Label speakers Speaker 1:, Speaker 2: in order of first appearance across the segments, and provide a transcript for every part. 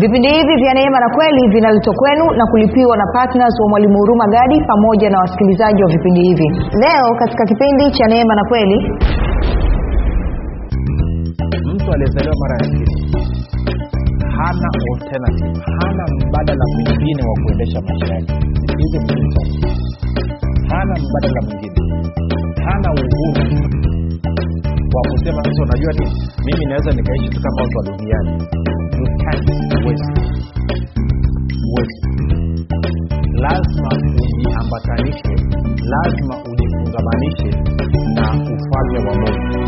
Speaker 1: vipindi hivi vya neema na kweli vinaletwa kwenu na kulipiwa na ptns wa mwalimu huruma gadi pamoja na wasikilizaji wa vipindi hivi. Leo katika kipindi cha neema na kweli.
Speaker 2: Mtu aliyezaliwa mara ya pili. Hana alternative hana mbadala mwingine wa kuendesha maisha yake. Vizuri hana mbadala mwingine. Hana uhuru wa kusema sasa unajua ni mimi naweza nikaishi tu kama watu wa duniani Huwezi huwezi lazima ujiambatanishe lazima ujifungamanishe na ufalme wa mungu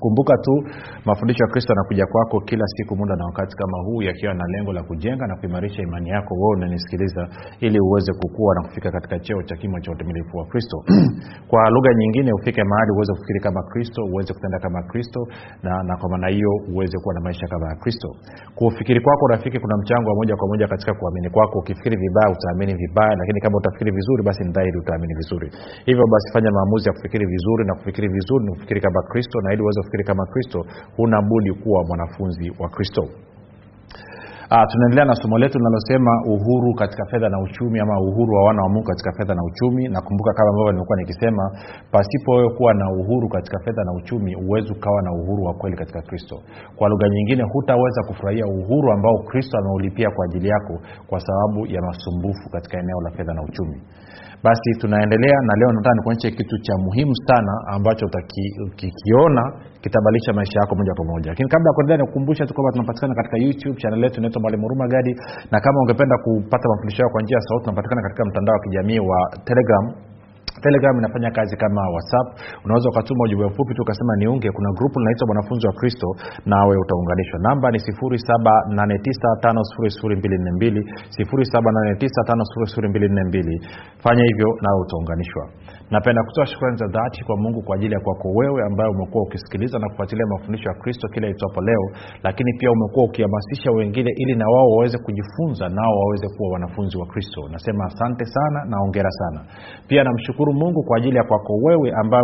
Speaker 2: kumbuka tu mafundisho ya kristo yanakuja kwako kila siku muda na wakati kama huu yakiwa na lengo la kujenga na kuimarisha imani yako. Wewe unanisikiliza ili uweze kukua na kufika katika cheo cha kimo cha utimilifu wa kristo. Kwa lugha nyingine ufike mahali uweze kufikiri kama kristo uweze kutenda kama kristo na, na kwa maana hiyo uweze kuwa na maisha kama ya kristo. Kufikiri kwako rafiki kuna mchango wa moja kwa moja katika kuamini kwako. Ukifikiri vibaya utaamini vibaya lakini kama utafikiri vizuri basi ni utaamini vizuri. Hivyo basi fanya maamuzi ya kufikiri vizuri na kufikiri vizuri ni kufikiri kama kristo na ili uweze kufikiri kama kristo huna budi kuwa mwanafunzi wa kristo. Ah, tunaendelea na somo letu linalosema uhuru katika fedha na uchumi ama uhuru wa wana wa mungu katika fedha na uchumi. Nakumbuka kama ambavyo nimekuwa nikisema pasipo wewe kuwa na uhuru katika fedha na uchumi huwezi ukawa na uhuru wa kweli katika kristo. Kwa lugha nyingine hutaweza kufurahia uhuru ambao kristo ameulipia kwa ajili yako kwa sababu ya masumbufu katika eneo la fedha na uchumi basi tunaendelea na leo nataka nikuonyeshe kitu cha muhimu sana ambacho utakikiona kitabadilisha maisha yako moja kwa moja. Lakini kabla ya kuendelea nikukumbusha tu kwamba tunapatikana katika youtube chanel yetu inaitwa mwalimu huruma gadi. Na kama ungependa kupata mafundisho yao kwa njia ya sauti tunapatikana katika mtandao wa kijamii wa telegram telegram inafanya kazi kama whatsapp. Unaweza ukatuma ujumbe mfupi tu ukasema niunge. Kuna grupu linaitwa mwanafunzi wa kristo nawe utaunganishwa. Namba ni 7895242 7895242 fanya hivyo nawe utaunganishwa napenda kutoa shukrani za dhati kwa mungu kwa ajili ya kwako wewe ambaye umekuwa ukisikiliza na kufuatilia mafundisho ya kristo kila itwapo leo lakini pia umekuwa ukihamasisha wengine ili na wao waweze kujifunza nao waweze kuwa wanafunzi wa kristo. Nasema asante sana na ongera sana. Pia namshukuru mungu kwa ajili ya kwako wewe ambaye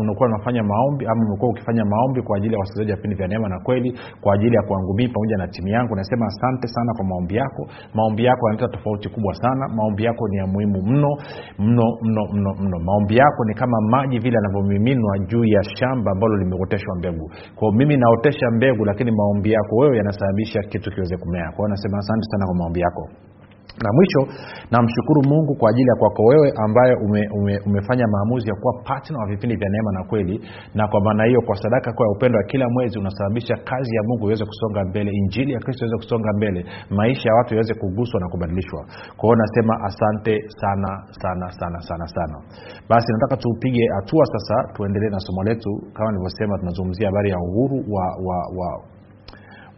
Speaker 2: unakuwa unafanya maombi ama umekuwa ukifanya maombi kwa ajili ya wasikilizaji wa vipindi vya neema na kweli kwa ajili ya kwangu mii pamoja na timu yangu. Nasema asante sana kwa maombi yako. Maombi yako yanaleta tofauti kubwa sana. Maombi yako ni ya muhimu mno mno mno mno mno maombi yako ni kama maji vile yanavyomiminwa juu ya shamba ambalo limeoteshwa mbegu. Kwao mimi naotesha mbegu lakini maombi yako wewe yanasababisha kitu kiweze kumea. Kwao nasema asante sana kwa maombi yako na mwisho namshukuru mungu kwa ajili ya kwako wewe ambaye ume, ume, umefanya maamuzi ya kuwa patna wa vipindi vya neema na kweli na kwa maana hiyo kwa sadaka kwa upendo wa kila mwezi unasababisha kazi ya mungu iweze kusonga mbele injili ya kristo iweze kusonga mbele maisha ya watu iweze kuguswa na kubadilishwa. Kwa hiyo nasema asante sana sana sana sana sana. Basi nataka tupige hatua sasa tuendelee na somo letu. Kama nilivyosema tunazungumzia habari ya uhuru wa, wa, wa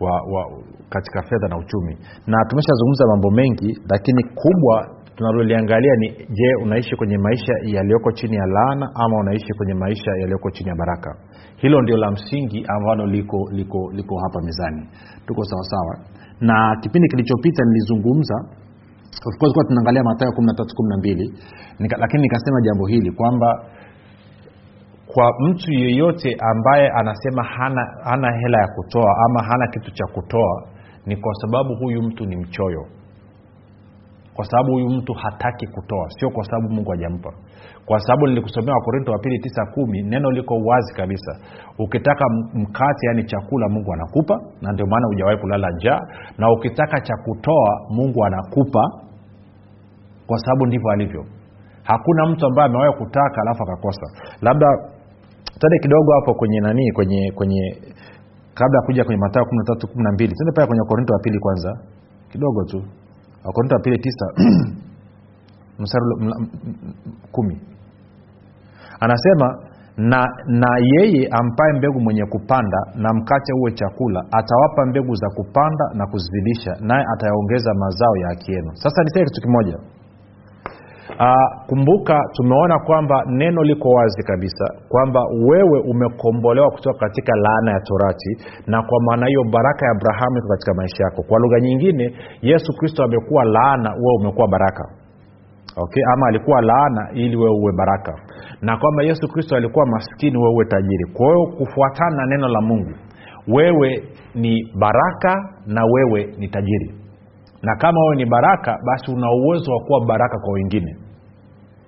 Speaker 2: wa, wa katika fedha na uchumi. Na tumeshazungumza mambo mengi lakini kubwa tunaloliangalia ni je unaishi kwenye maisha yaliyoko chini ya laana ama unaishi kwenye maisha yaliyoko chini ya baraka? Hilo ndio la msingi ambalo liko liko liko hapa mezani. Tuko sawasawa na kipindi kilichopita nilizungumza of course kuwa tunaangalia matayo 13 12 lakini nikasema jambo hili kwamba kwa mtu yeyote ambaye anasema hana, hana hela ya kutoa ama hana kitu cha kutoa ni kwa sababu huyu mtu ni mchoyo. Kwa sababu huyu mtu hataki kutoa sio kwa sababu mungu hajampa. Kwa sababu nilikusomea wakorinto wa pili tisa kumi neno liko wazi kabisa. Ukitaka mkate yaani chakula mungu anakupa na ndio maana hujawahi kulala njaa. Na ukitaka cha kutoa mungu anakupa kwa sababu ndivyo alivyo. Hakuna mtu ambaye amewahi kutaka alafu akakosa. Labda tende kidogo hapo kwenye nani kwenye kwenye kabla ya kuja kwenye matayo kumi na tatu kumi na mbili tuende pale kwenye wakorinto wa pili kwanza. Kidogo tu. Wakorinto wa pili tisa mstari kumi. Anasema na na yeye ampaye mbegu mwenye kupanda na mkate uwe chakula atawapa mbegu za kupanda na kuzidilisha naye atayaongeza mazao ya haki yenu. Sasa nisee kitu kimoja uh, kumbuka tumeona kwamba neno liko wazi kabisa kwamba wewe umekombolewa kutoka katika laana ya torati na kwa maana hiyo baraka ya abrahamu iko katika maisha yako. Kwa lugha nyingine yesu kristo amekuwa laana wewe umekuwa baraka. Okay? Ama alikuwa laana ili wewe uwe baraka. Na kwamba yesu kristo alikuwa maskini wewe uwe tajiri. Kwa hiyo kufuatana na neno la mungu wewe ni baraka na wewe ni tajiri na kama wewe ni baraka basi una uwezo wa kuwa baraka kwa wengine.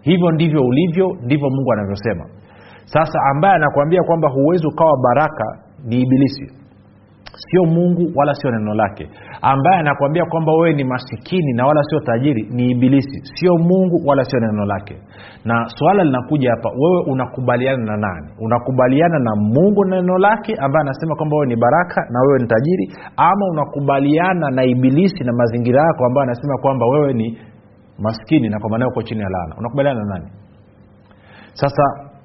Speaker 2: Hivyo ndivyo ulivyo ndivyo mungu anavyosema. Sasa ambaye anakuambia kwamba huwezi ukawa baraka ni ibilisi sio mungu wala sio neno lake. Ambaye anakuambia kwamba wewe ni masikini na wala sio tajiri ni ibilisi. Sio mungu wala sio neno lake. Na swala linakuja hapa wewe unakubaliana na nani? Unakubaliana na mungu na neno lake ambaye anasema kwamba wewe ni baraka na wewe ni tajiri ama unakubaliana na ibilisi na mazingira yako ambayo anasema kwamba wewe ni maskini na kwa maana uko chini ya laana? Unakubaliana na nani? Sasa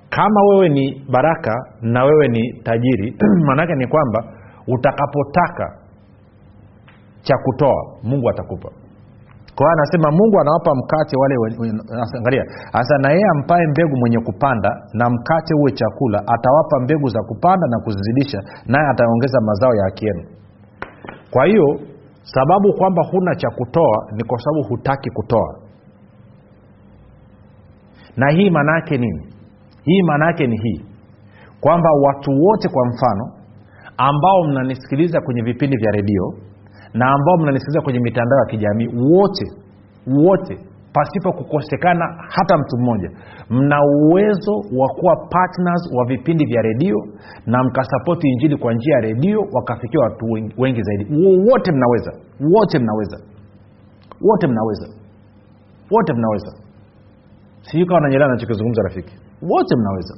Speaker 2: kama wewe ni baraka na wewe ni tajiri maanaake ni kwamba utakapotaka cha kutoa mungu atakupa. Kwa hiyo anasema mungu anawapa mkate wale angalia sasa na yeye ampae mbegu mwenye kupanda na mkate uwe chakula atawapa mbegu za kupanda na kuzizidisha naye ataongeza mazao ya haki yenu. Kwa hiyo sababu kwamba huna cha kutoa ni kwa sababu hutaki kutoa. Na hii maana yake nini? Hii maana yake ni hii kwamba watu wote kwa mfano ambao mnanisikiliza kwenye vipindi vya redio na ambao mnanisikiliza kwenye mitandao ya kijamii wote wote pasipo kukosekana hata mtu mmoja mna uwezo wa kuwa partners wa vipindi vya redio na mkasapoti injili kwa njia ya redio wakafikia watu wengi, wengi zaidi. Wote mnaweza wote mnaweza wote mnaweza wote mnaweza. Sijui kawa nanyelea nachokizungumza rafiki. Wote mnaweza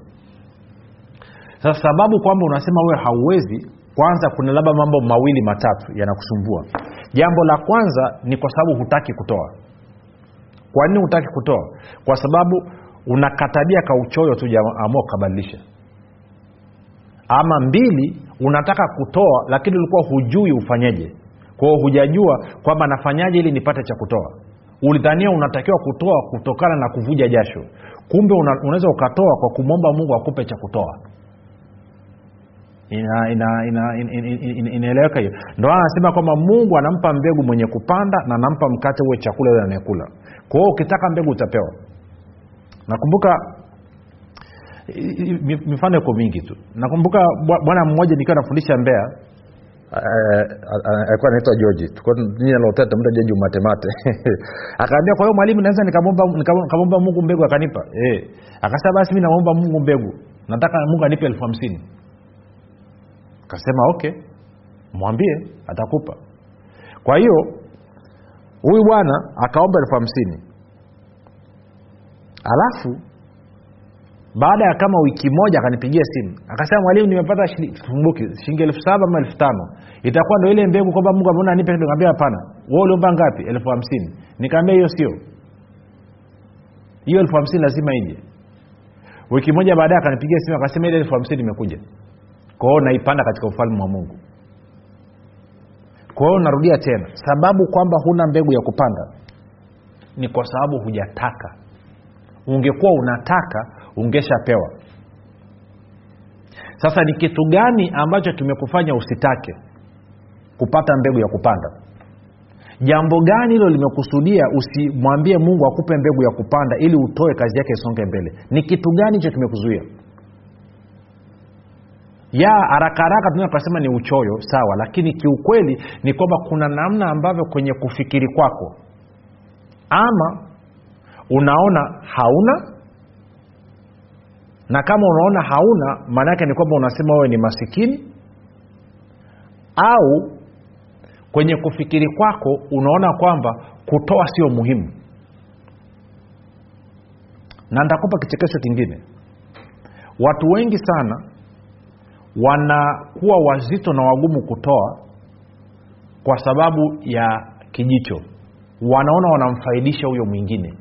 Speaker 2: sasa sababu kwamba unasema wewe hauwezi kwanza kuna labda mambo mawili matatu yanakusumbua. Jambo la kwanza ni kwa sababu hutaki kutoa. Kwa nini hutaki kutoa? Kwa sababu unakatabia kauchoyo tu jaamua kukabadilisha ama mbili unataka kutoa lakini ulikuwa hujui ufanyeje. Kwao hujajua kwamba nafanyaje ili nipate cha kutoa. Ulidhania unatakiwa kutoa kutokana na kuvuja jasho. Kumbe una, unaweza ukatoa kwa kumwomba mungu akupe cha kutoa inaeleweka ina, ina, ina, ina, ina hiyo. Ndo anasema kwamba mungu anampa mbegu mwenye kupanda na anampa mkate uwe chakula yule anayekula. Kwa hiyo ukitaka mbegu utapewa. Nakumbuka mifano iko mingi tu. Nakumbuka bwana mmoja nikiwa nafundisha mbea alikuwa anaitwa georgi jina la utata mta jeji umatemate akaambia kwa hiyo mwalimu naweza nikamwomba mungu mbegu akanipa. E. akasema basi mi namwomba mungu mbegu. Nataka mungu anipe elfu hamsini akasema okay mwambie atakupa. Kwa hiyo huyu bwana akaomba elfu hamsini. Alafu baada ya kama wiki moja akanipigia simu. Akasema mwalimu nimepata kumbuki shilingi elfu saba ama elfu tano. Itakuwa ndo ile mbegu kwamba mungu ameona nipe kaambia hapana. We uliomba ngapi? Elfu hamsini. Nikaambia hiyo sio. Hiyo elfu hamsini lazima ije. Wiki moja baadaye akanipigia simu akasema ile elfu hamsini imekuja kwa hiyo naipanda katika ufalme wa mungu. Kwa hiyo narudia tena sababu kwamba huna mbegu ya kupanda ni kwa sababu hujataka. Ungekuwa unataka ungeshapewa. Sasa ni kitu gani ambacho kimekufanya usitake kupata mbegu ya kupanda? Jambo gani hilo limekusudia usimwambie mungu akupe mbegu ya kupanda ili utoe kazi yake isonge mbele? Ni kitu gani hicho kimekuzuia ya haraka haraka tunaweza tukasema ni uchoyo sawa lakini kiukweli ni kwamba kuna namna ambavyo kwenye kufikiri kwako ama unaona hauna na kama unaona hauna maana yake ni kwamba unasema wewe ni masikini au kwenye kufikiri kwako unaona kwamba kutoa sio muhimu. Na nitakupa kichekesho kingine. Watu wengi sana wanakuwa wazito na wagumu kutoa kwa sababu ya kijicho. Wanaona wanamfaidisha huyo mwingine.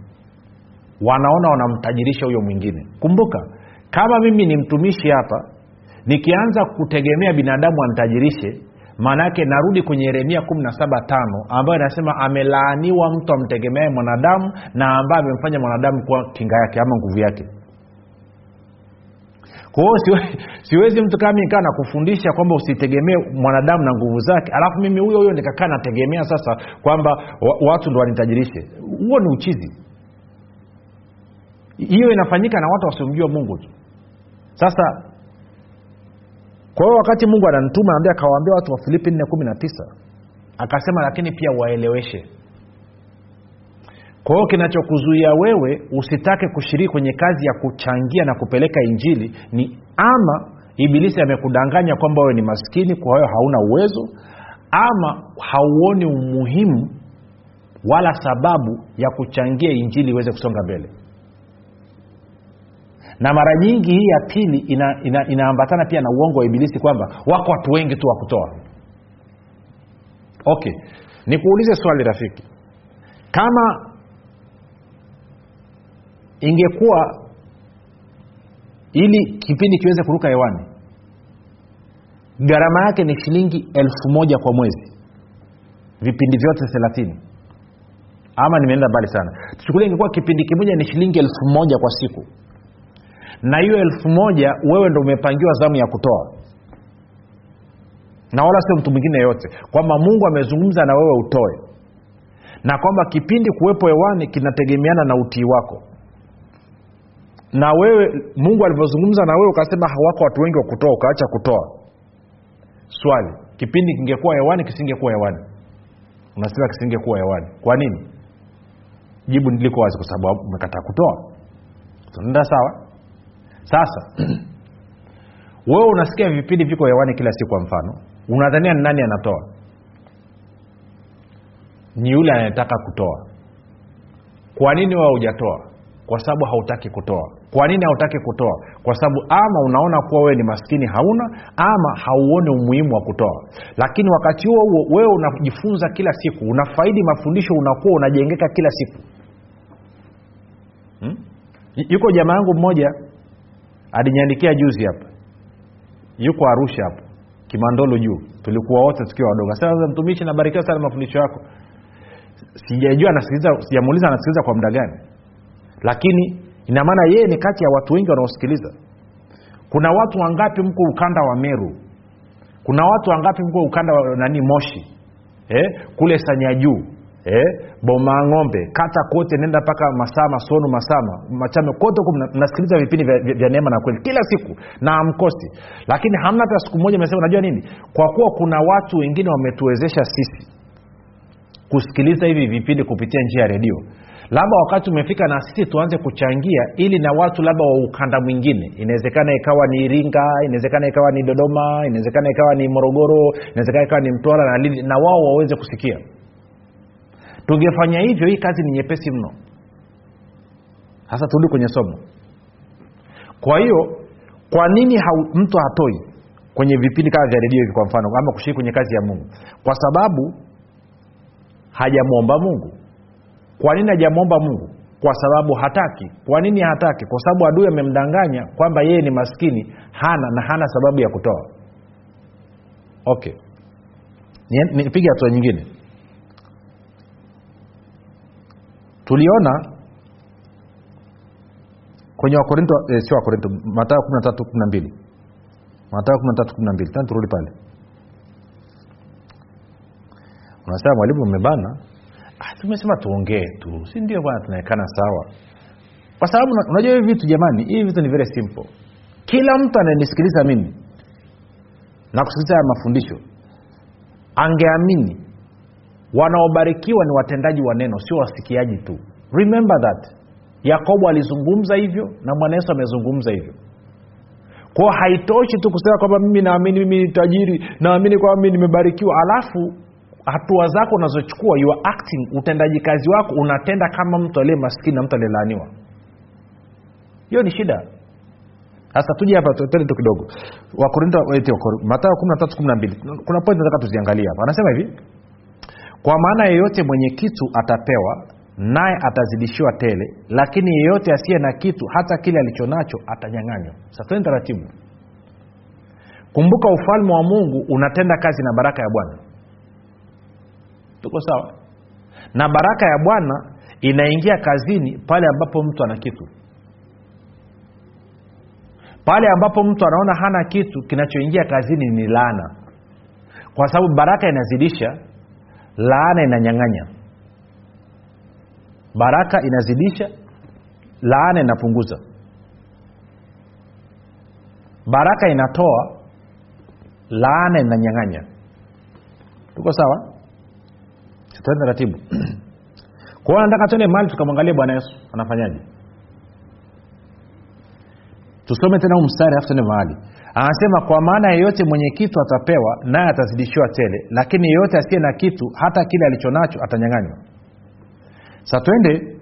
Speaker 2: Wanaona wanamtajirisha huyo mwingine. Kumbuka kama mimi ni mtumishi hapa nikianza kutegemea binadamu anitajirishe maanaake narudi kwenye yeremia 175 ambayo inasema amelaaniwa mtu amtegemeae mwanadamu na ambaye amemfanya mwanadamu kuwa kinga yake ama nguvu yake kwa hiyo siwe, siwezi mtu kama nikaa nakufundisha kwamba usitegemee mwanadamu na nguvu zake. Alafu mimi huyo huyo nikakaa nategemea sasa kwamba wa, watu ndo wanitajirishe. Huo ni uchizi. Hiyo inafanyika na watu wasiomjua mungu tu. Sasa kwa hiyo wakati mungu ananituma naambia akawaambia watu wa filipi nne kumi na tisa akasema lakini pia waeleweshe kwa hiyo kinachokuzuia wewe usitake kushiriki kwenye kazi ya kuchangia na kupeleka injili ni ama ibilisi amekudanganya kwamba wewe ni maskini kwa hiyo hauna uwezo ama hauoni umuhimu wala sababu ya kuchangia injili iweze kusonga mbele. Na mara nyingi hii ya pili ina, ina, inaambatana pia na uongo wa ibilisi kwamba wako watu wengi tu wa kutoa. Okay. Nikuulize swali rafiki. Kama ingekuwa ili kipindi kiweze kuruka hewani gharama yake ni shilingi elfu moja kwa mwezi vipindi vyote thelathini. Ama nimeenda mbali sana. Tuchukulia ingekuwa kipindi kimoja ni shilingi elfu moja kwa siku. Na hiyo elfu moja wewe ndo umepangiwa zamu ya kutoa. Na wala sio mtu mwingine yeyote kwamba mungu amezungumza na wewe utoe. Na kwamba kipindi kuwepo hewani kinategemeana na utii wako na wewe mungu alivyozungumza na wewe ukasema hawako watu wengi wa kutoa ukaacha kutoa. Swali kipindi kingekuwa hewani kisingekuwa hewani. Unasema kisingekuwa hewani. Kwa nini? Jibu niliko wazi kwa sababu umekataa kutoa. Tunaenda sawa? Sasa wewe unasikia vipindi viko hewani kila siku kwa mfano unadhania ni nani anatoa? Ni yule anayetaka kutoa. Kwa nini wewe hujatoa? Kwa sababu hautaki kutoa kwa nini hautaki kutoa? Kwa sababu ama unaona kuwa wewe ni maskini hauna ama hauoni umuhimu wa kutoa. Lakini wakati huo huo wewe unajifunza kila siku unafaidi mafundisho unakuwa unajengeka kila siku. Hmm? yuko jamaa yangu mmoja aliniandikia juzi hapa. Yuko arusha hapa kimandolo juu. Tulikuwa wote tukiwa wadogo. Sasa mtumishi nabarikiwa sana mafundisho yako. Sijajua anasikiliza sijamuuliza anasikiliza kwa muda gani. Lakini ina maana yeye ni kati ya watu wengi wanaosikiliza. Kuna watu wangapi mko ukanda wa meru? Kuna watu wangapi mko ukanda wa nani moshi? Eh? kule sanya juu eh? bomaa ng'ombe. Kata kote nenda mpaka masama sonu masama machame kote mnasikiliza vipindi vya, vya, vya neema na kweli kila siku. Na amkosi lakini hamna hata siku moja mesema unajua nini? Kwa kuwa kuna watu wengine wametuwezesha sisi kusikiliza hivi vipindi kupitia njia ya redio labda wakati umefika na sisi tuanze kuchangia ili na watu labda wa ukanda mwingine. Inawezekana ikawa ni iringa inawezekana ikawa ni dodoma inawezekana ikawa ni morogoro inawezekana ikawa ni mtwara na lili na wao waweze kusikia. Tungefanya hivyo hii kazi ni nyepesi mno. Sasa turudi kwenye somo. Kwa hiyo kwa nini hau, mtu hatoi kwenye vipindi kama vya redio hivi kwa mfano ama kushiriki kwenye kazi ya mungu? Kwa sababu hajamwomba mungu kwa nini hajamwomba mungu? Kwa sababu hataki. Kwa nini hataki? Kwa sababu adui amemdanganya kwamba yeye ni maskini hana na hana sababu ya kutoa. Okay. Nipige hatua nyingine. Tuliona kwenye wakorinto eh, sio wakorinto matayo kumi na tatu kumi na mbili. Matayo kumi na tatu kumi na mbili. Turudi pale. Unasema mwalimu umebana ah, tumesema tuongee tu. Si ndio bwana tunaekana sawa? Kwa sababu unajua hivi vitu jamani hivi vitu ni very simple. Kila mtu anayenisikiliza mimi na kusikiliza haya mafundisho angeamini wanaobarikiwa ni watendaji wa neno sio wasikiaji tu. Remember that. Yakobo alizungumza hivyo na bwana yesu amezungumza hivyo. Kwao haitoshi tu kusema kwamba mimi naamini mimi ni tajiri naamini kwamba mimi nimebarikiwa. Alafu hatua zako unazochukua you are acting utendaji kazi wako unatenda kama mtu aliye maskini na mtu aliyelaaniwa. Hiyo ni shida. Sasa tuje hapa twende tu kidogo. Wakorinto matayo kumi na tatu kumi na mbili. Kuna point nataka tuziangalie hapa. Anasema hivi kwa maana yeyote mwenye kitu atapewa naye atazidishiwa tele lakini yeyote asiye na kitu hata kile alicho nacho atanyang'anywa. Sasa taratibu. Kumbuka ufalme wa mungu unatenda kazi na baraka ya bwana tuko sawa? Na baraka ya bwana inaingia kazini pale ambapo mtu ana kitu. Pale ambapo mtu anaona hana kitu kinachoingia kazini ni laana. Kwa sababu baraka inazidisha laana inanyang'anya. Baraka inazidisha laana inapunguza. Baraka inatoa laana inanyang'anya. Tuko sawa tuende taratibu. Kwao nataka tuende mahali tukamwangalia bwana yesu. Anafanyaje? Tusome tena huu mstari afu tuende mahali. Anasema kwa maana yeyote mwenye kitu atapewa naye atazidishiwa tele. Lakini yeyote asiye na kitu hata kile alichonacho atanyang'anywa. Sa twende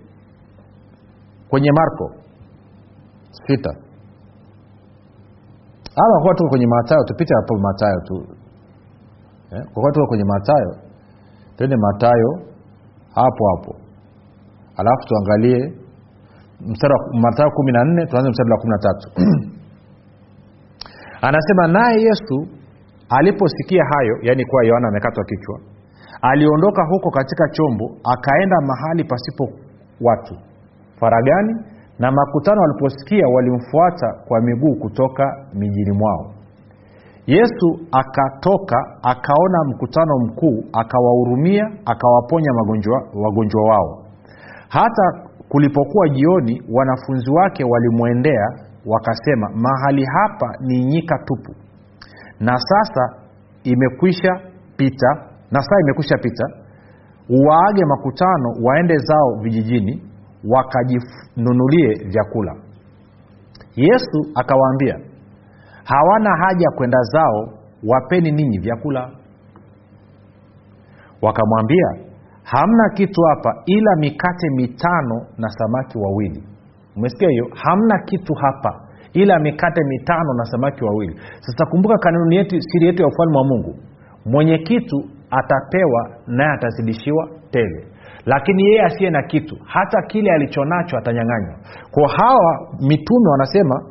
Speaker 2: kwenye marko sita. Ama kuwa tuko kwenye matayo tupite hapo matayo tu. Eh? tuko kwenye matayo twende matayo hapo hapo. Alafu tuangalie matayo kumi na nne tuanze mstari wa kumi na tatu. Anasema naye yesu aliposikia hayo yaani kuwa yohana amekatwa kichwa aliondoka huko katika chombo akaenda mahali pasipo watu. Faragani na makutano waliposikia walimfuata kwa miguu kutoka mijini mwao yesu akatoka akaona mkutano mkuu akawahurumia akawaponya magonjwa, wagonjwa wao. Hata kulipokuwa jioni wanafunzi wake walimwendea wakasema mahali hapa ni nyika tupu. Na sasa imekwisha pita na saa imekwisha pita. Waage makutano waende zao vijijini wakajinunulie vyakula. Yesu akawaambia hawana haja kwenda zao wapeni ninyi vyakula. Wakamwambia hamna kitu hapa ila mikate mitano na samaki wawili. Umesikia hiyo? Hamna kitu hapa ila mikate mitano na samaki wawili. Sasa kumbuka kanuni yetu siri yetu ya ufalme wa mungu. Mwenye kitu atapewa naye atazidishiwa tele. Lakini yeye asiye na kitu hata kile alichonacho atanyang'anywa. Kwa hawa mitume wanasema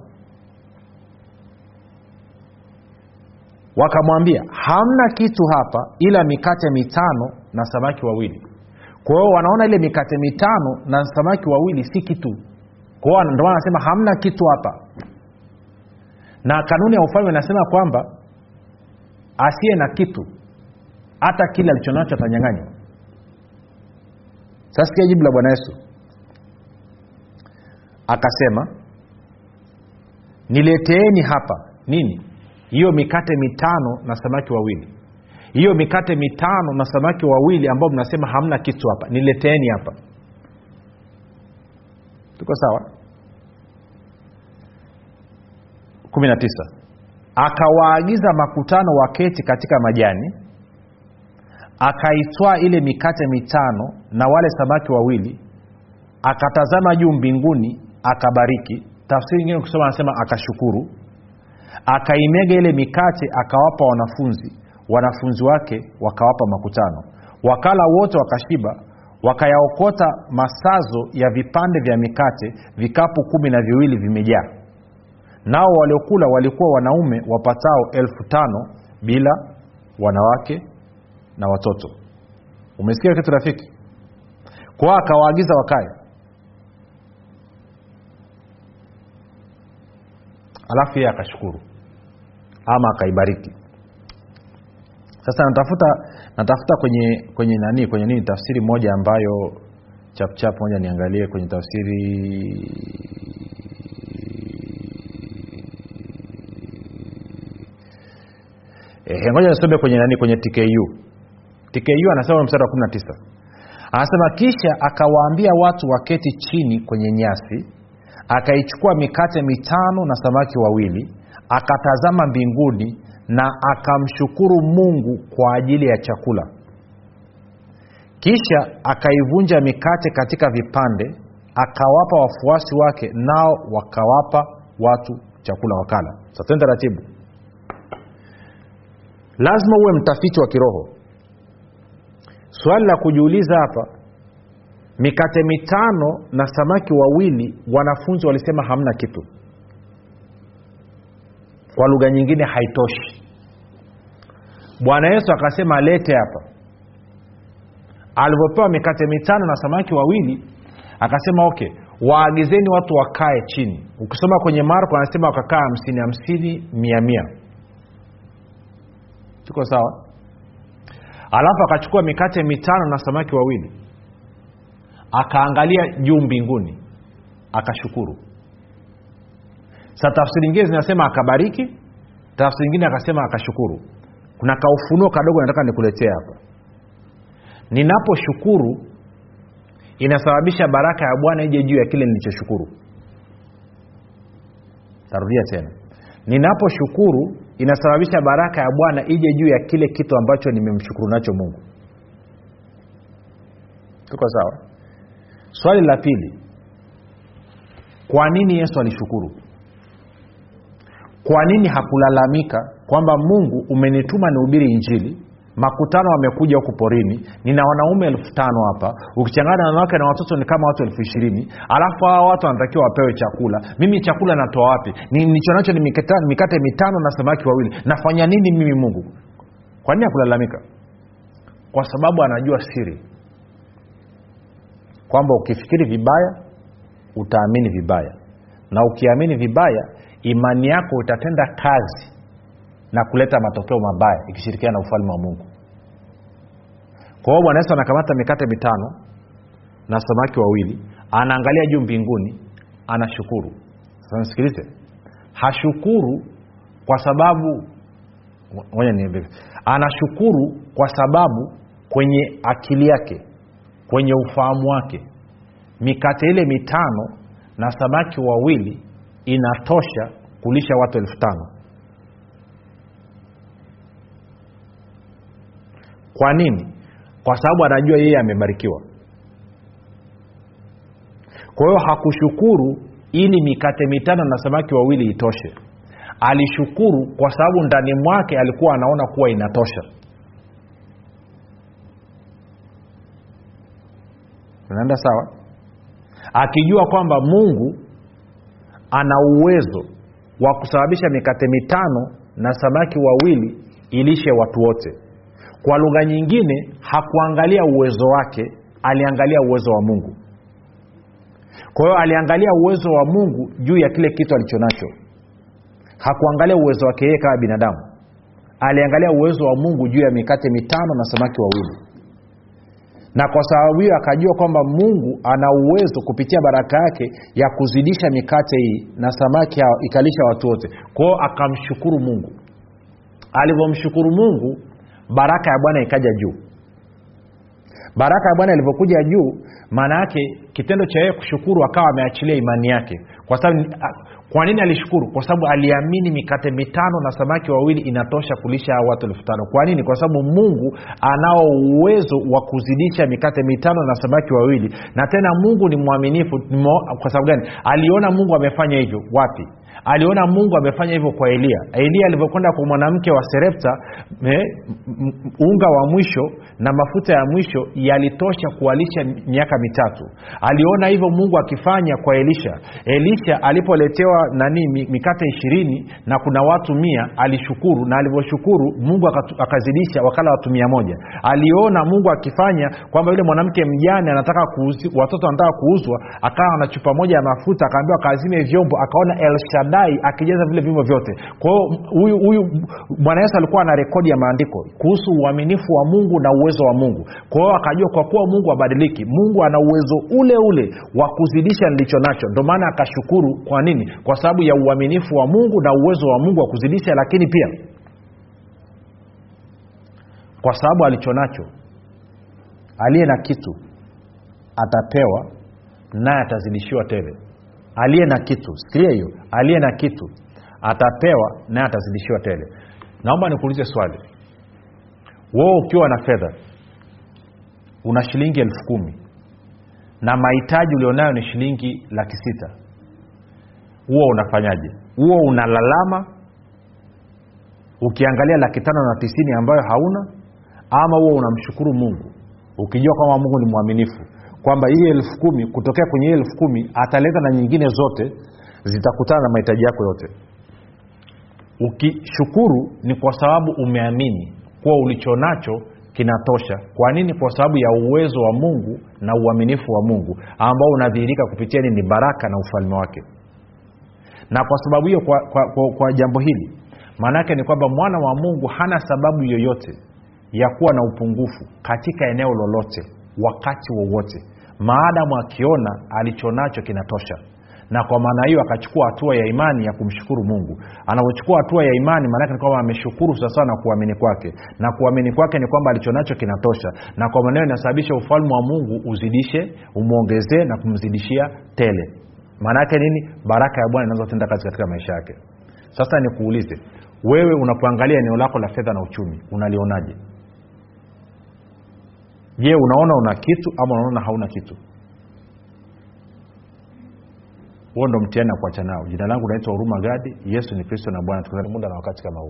Speaker 2: wakamwambia hamna kitu hapa ila mikate mitano na samaki wawili. Kwa hiyo wanaona ile mikate mitano na samaki wawili si kitu. Kwa hiyo anasema hamna kitu hapa. Na kanuni ya ufalme inasema kwamba asiye na kitu hata kile alichonacho atanyang'anywa sasa jibu la bwana yesu. Akasema nileteeni hapa. Nini hiyo mikate mitano na samaki wawili. Hiyo mikate mitano na samaki wawili ambao mnasema hamna kitu hapa nileteeni hapa. Tuko sawa? Kumi na tisa. Akawaagiza makutano waketi katika majani akaitwaa ile mikate mitano na wale samaki wawili akatazama juu mbinguni akabariki. Tafsiri ingine kusoma anasema akashukuru akaimega ile mikate akawapa wanafunzi. Wanafunzi wake wakawapa makutano. Wakala wote wakashiba wakayaokota masazo ya vipande vya mikate vikapu kumi na viwili vimejaa. Nao waliokula walikuwa wanaume wapatao elfu tano bila wanawake na watoto. Umesikia kitu rafiki? Kwao akawaagiza wakae alafu yeye akashukuru. Ama akaibariki. Sasa natafuta natafuta kwenye kwenye nani kwenye nini tafsiri moja ambayo chapchap moja niangalie kwenye tafsiri e, ngoja nisome kwenye nani kwenye tku tku anasema mstari wa kumi na tisa. Anasema kisha akawaambia watu waketi chini kwenye nyasi akaichukua mikate mitano na samaki wawili akatazama mbinguni na akamshukuru mungu kwa ajili ya chakula. Kisha akaivunja mikate katika vipande akawapa wafuasi wake nao wakawapa watu chakula wakala. Sasa taratibu. Lazima uwe mtafiti wa kiroho. Swali la kujiuliza hapa mikate mitano na samaki wawili wanafunzi walisema hamna kitu. Kwa lugha nyingine haitoshi. Bwana yesu akasema alete hapa. Alivyopewa mikate mitano na samaki wawili akasema okay waagizeni watu wakae chini. Ukisoma kwenye marko anasema wakakaa hamsini hamsini mia mia. Tuko sawa? Alafu akachukua mikate mitano na samaki wawili akaangalia juu mbinguni akashukuru. Sa tafsiri ingine zinasema akabariki tafsiri ingine akasema akashukuru. Kuna kaufunuo kadogo nataka nikuletea hapa. Ninaposhukuru inasababisha baraka ya bwana ije juu ya kile nilichoshukuru. Tarudia tena. Ninaposhukuru inasababisha baraka ya bwana ije juu ya kile kitu ambacho nimemshukuru nacho mungu. Tuko sawa swali la pili kwa nini yesu alishukuru? Kwa nini hakulalamika kwamba mungu umenituma nihubiri injili makutano wamekuja huku porini nina wanaume elfu tano hapa ukichangana na wanawake na watoto ni kama watu elfu ishirini alafu hawa watu wanatakiwa wapewe chakula mimi chakula natoa wapi? Nichonacho ni mikate, mikate mitano na samaki wawili nafanya nini mimi mungu? Kwa nini hakulalamika? Kwa sababu anajua siri kwamba ukifikiri vibaya utaamini vibaya. Na ukiamini vibaya imani yako itatenda kazi na kuleta matokeo mabaya ikishirikiana na ufalme wa mungu. Kwa hiyo bwana yesu anakamata mikate mitano na samaki wawili anaangalia juu mbinguni anashukuru. Sasa hashukuru kwa sababu anashukuru kwa sababu kwenye akili yake kwenye ufahamu wake. Mikate ile mitano na samaki wawili inatosha kulisha watu elfu tano. Kwa nini? Kwa sababu anajua yeye amebarikiwa. Kwa hiyo hakushukuru ili mikate mitano na samaki wawili itoshe. Alishukuru kwa sababu ndani mwake alikuwa anaona kuwa inatosha unaenda sawa? Akijua kwamba mungu ana uwezo wa kusababisha mikate mitano na samaki wawili ilishe watu wote. Kwa lugha nyingine hakuangalia uwezo wake aliangalia uwezo wa mungu. Kwa hiyo aliangalia uwezo wa mungu juu ya kile kitu alichonacho. Hakuangalia uwezo wake yeye kama binadamu. Aliangalia uwezo wa mungu juu ya mikate mitano na samaki wawili na kwa sababu hiyo akajua kwamba mungu ana uwezo kupitia baraka yake ya kuzidisha mikate hii na samaki hao ikalisha watu wote. Kwao akamshukuru mungu. Alivyomshukuru mungu baraka ya bwana ikaja juu. Baraka ya bwana ilivyokuja juu maana yake kitendo cha yeye kushukuru akawa ameachilia imani yake. Kwa sababu kwa nini alishukuru? Kwa sababu aliamini mikate mitano na samaki wawili inatosha kulisha hao watu elfu tano. Kwa nini? Kwa sababu mungu anao uwezo wa kuzidisha mikate mitano na samaki wawili. Na tena mungu ni mwaminifu. Kwa sababu gani? Aliona mungu amefanya hivyo. Wapi aliona mungu amefanya hivyo kwa eliya eliya alivyokwenda kwa mwanamke wa serepta eh, unga wa mwisho na mafuta ya mwisho yalitosha kualisha miaka mitatu. Aliona hivyo mungu akifanya kwa elisha. Elisha alipoletewa nani mikate ishirini na kuna watu mia alishukuru na alivyoshukuru mungu akazidisha wakala watu mia moja. Aliona mungu akifanya kwamba yule mwanamke mjane anataka kuuzi, watoto anataka kuuzwa akawa na chupa moja ya mafuta akaambiwa akaazime vyombo akaona elshadai akijaza vile vyombo vyote. Kwa hiyo huyu huyu bwana yesu alikuwa ana rekodi ya maandiko kuhusu uaminifu wa mungu na uwezo wa mungu. Kwa hiyo akajua kwa kuwa mungu abadiliki mungu ana uwezo ule ule wa kuzidisha nilicho nacho. Ndio maana akashukuru. Kwa nini? Kwa sababu ya uaminifu wa mungu na uwezo wa mungu wa kuzidisha lakini pia kwa sababu alicho nacho aliye na kitu atapewa naye atazidishiwa tele aliye na kitu sikilia hiyo aliye na kitu atapewa naye atazidishiwa tele. Naomba nikuulize swali. Wewe ukiwa na fedha una shilingi elfu kumi na mahitaji ulionayo ni shilingi laki sita. Huo unafanyaje? Huo unalalama ukiangalia laki tano na tisini ambayo hauna ama huo unamshukuru mungu? Ukijua kwamba mungu ni mwaminifu kwamba hii elfu kumi kutokea kwenye hii elfu kumi ataleta na nyingine zote zitakutana na mahitaji yako yote. Ukishukuru ni kwa sababu umeamini kuwa ulichonacho kinatosha. Kwa nini? Kwa sababu ya uwezo wa mungu na uaminifu wa mungu ambao unadhihirika kupitia nini? Baraka na ufalme wake. Na kwa sababu hiyo kwa, kwa, kwa, kwa jambo hili maana yake ni kwamba mwana wa mungu hana sababu yoyote ya kuwa na upungufu katika eneo lolote wakati wowote. Maadamu akiona alichonacho kinatosha. Na kwa maana hiyo akachukua hatua ya imani ya kumshukuru mungu. Anapochukua hatua ya imani maanake ni kwamba ameshukuru sasaa na kuamini kwake. Na kuamini kwake ni kwamba alichonacho kinatosha. Na kwa hiyo inasababisha ufalme wa mungu uzidishe umwongezee na kumzidishia tele. Maana yake nini? Baraka ya bwana inazotenda kazi katika maisha yake. Sasa nikuulize wewe unapoangalia eneo lako la fedha na uchumi unalionaje je unaona una kitu ama unaona hauna kitu? Huo ndo mtihani na kuacha nao. Jina langu naitwa huruma gadi. Yesu ni kristo na bwana. Tukutane muda na wakati kama huu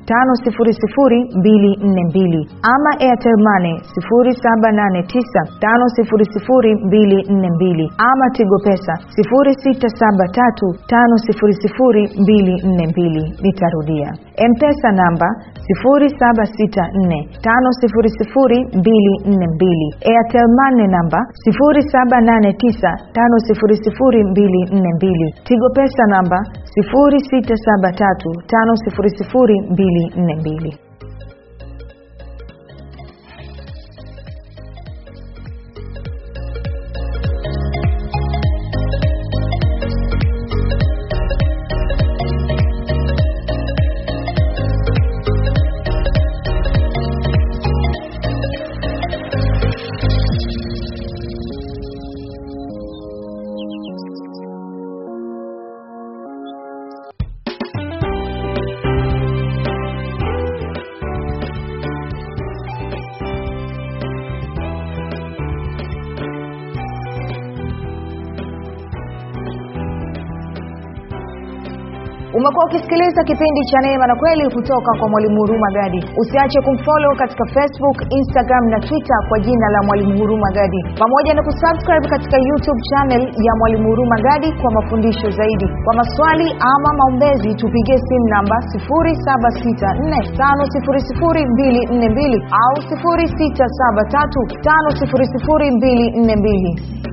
Speaker 1: 24242 ama airtel money 0789500242 ama tigo pesa 0673500242 nitarudia mpesa namba 0764500242 airtel money namba 0789500242 tigo pesa namba 06735002 sita saba tatu umekuwa ukisikiliza kipindi cha neema na kweli kutoka kwa mwalimu huruma gadi. Usiache kumfolo katika facebook instagram na twitter kwa jina la mwalimu huruma gadi. Pamoja na kusubscribe katika youtube channel ya mwalimu huruma gadi kwa mafundisho zaidi. Kwa maswali ama maombezi tupigie simu namba 7645242 au 6735242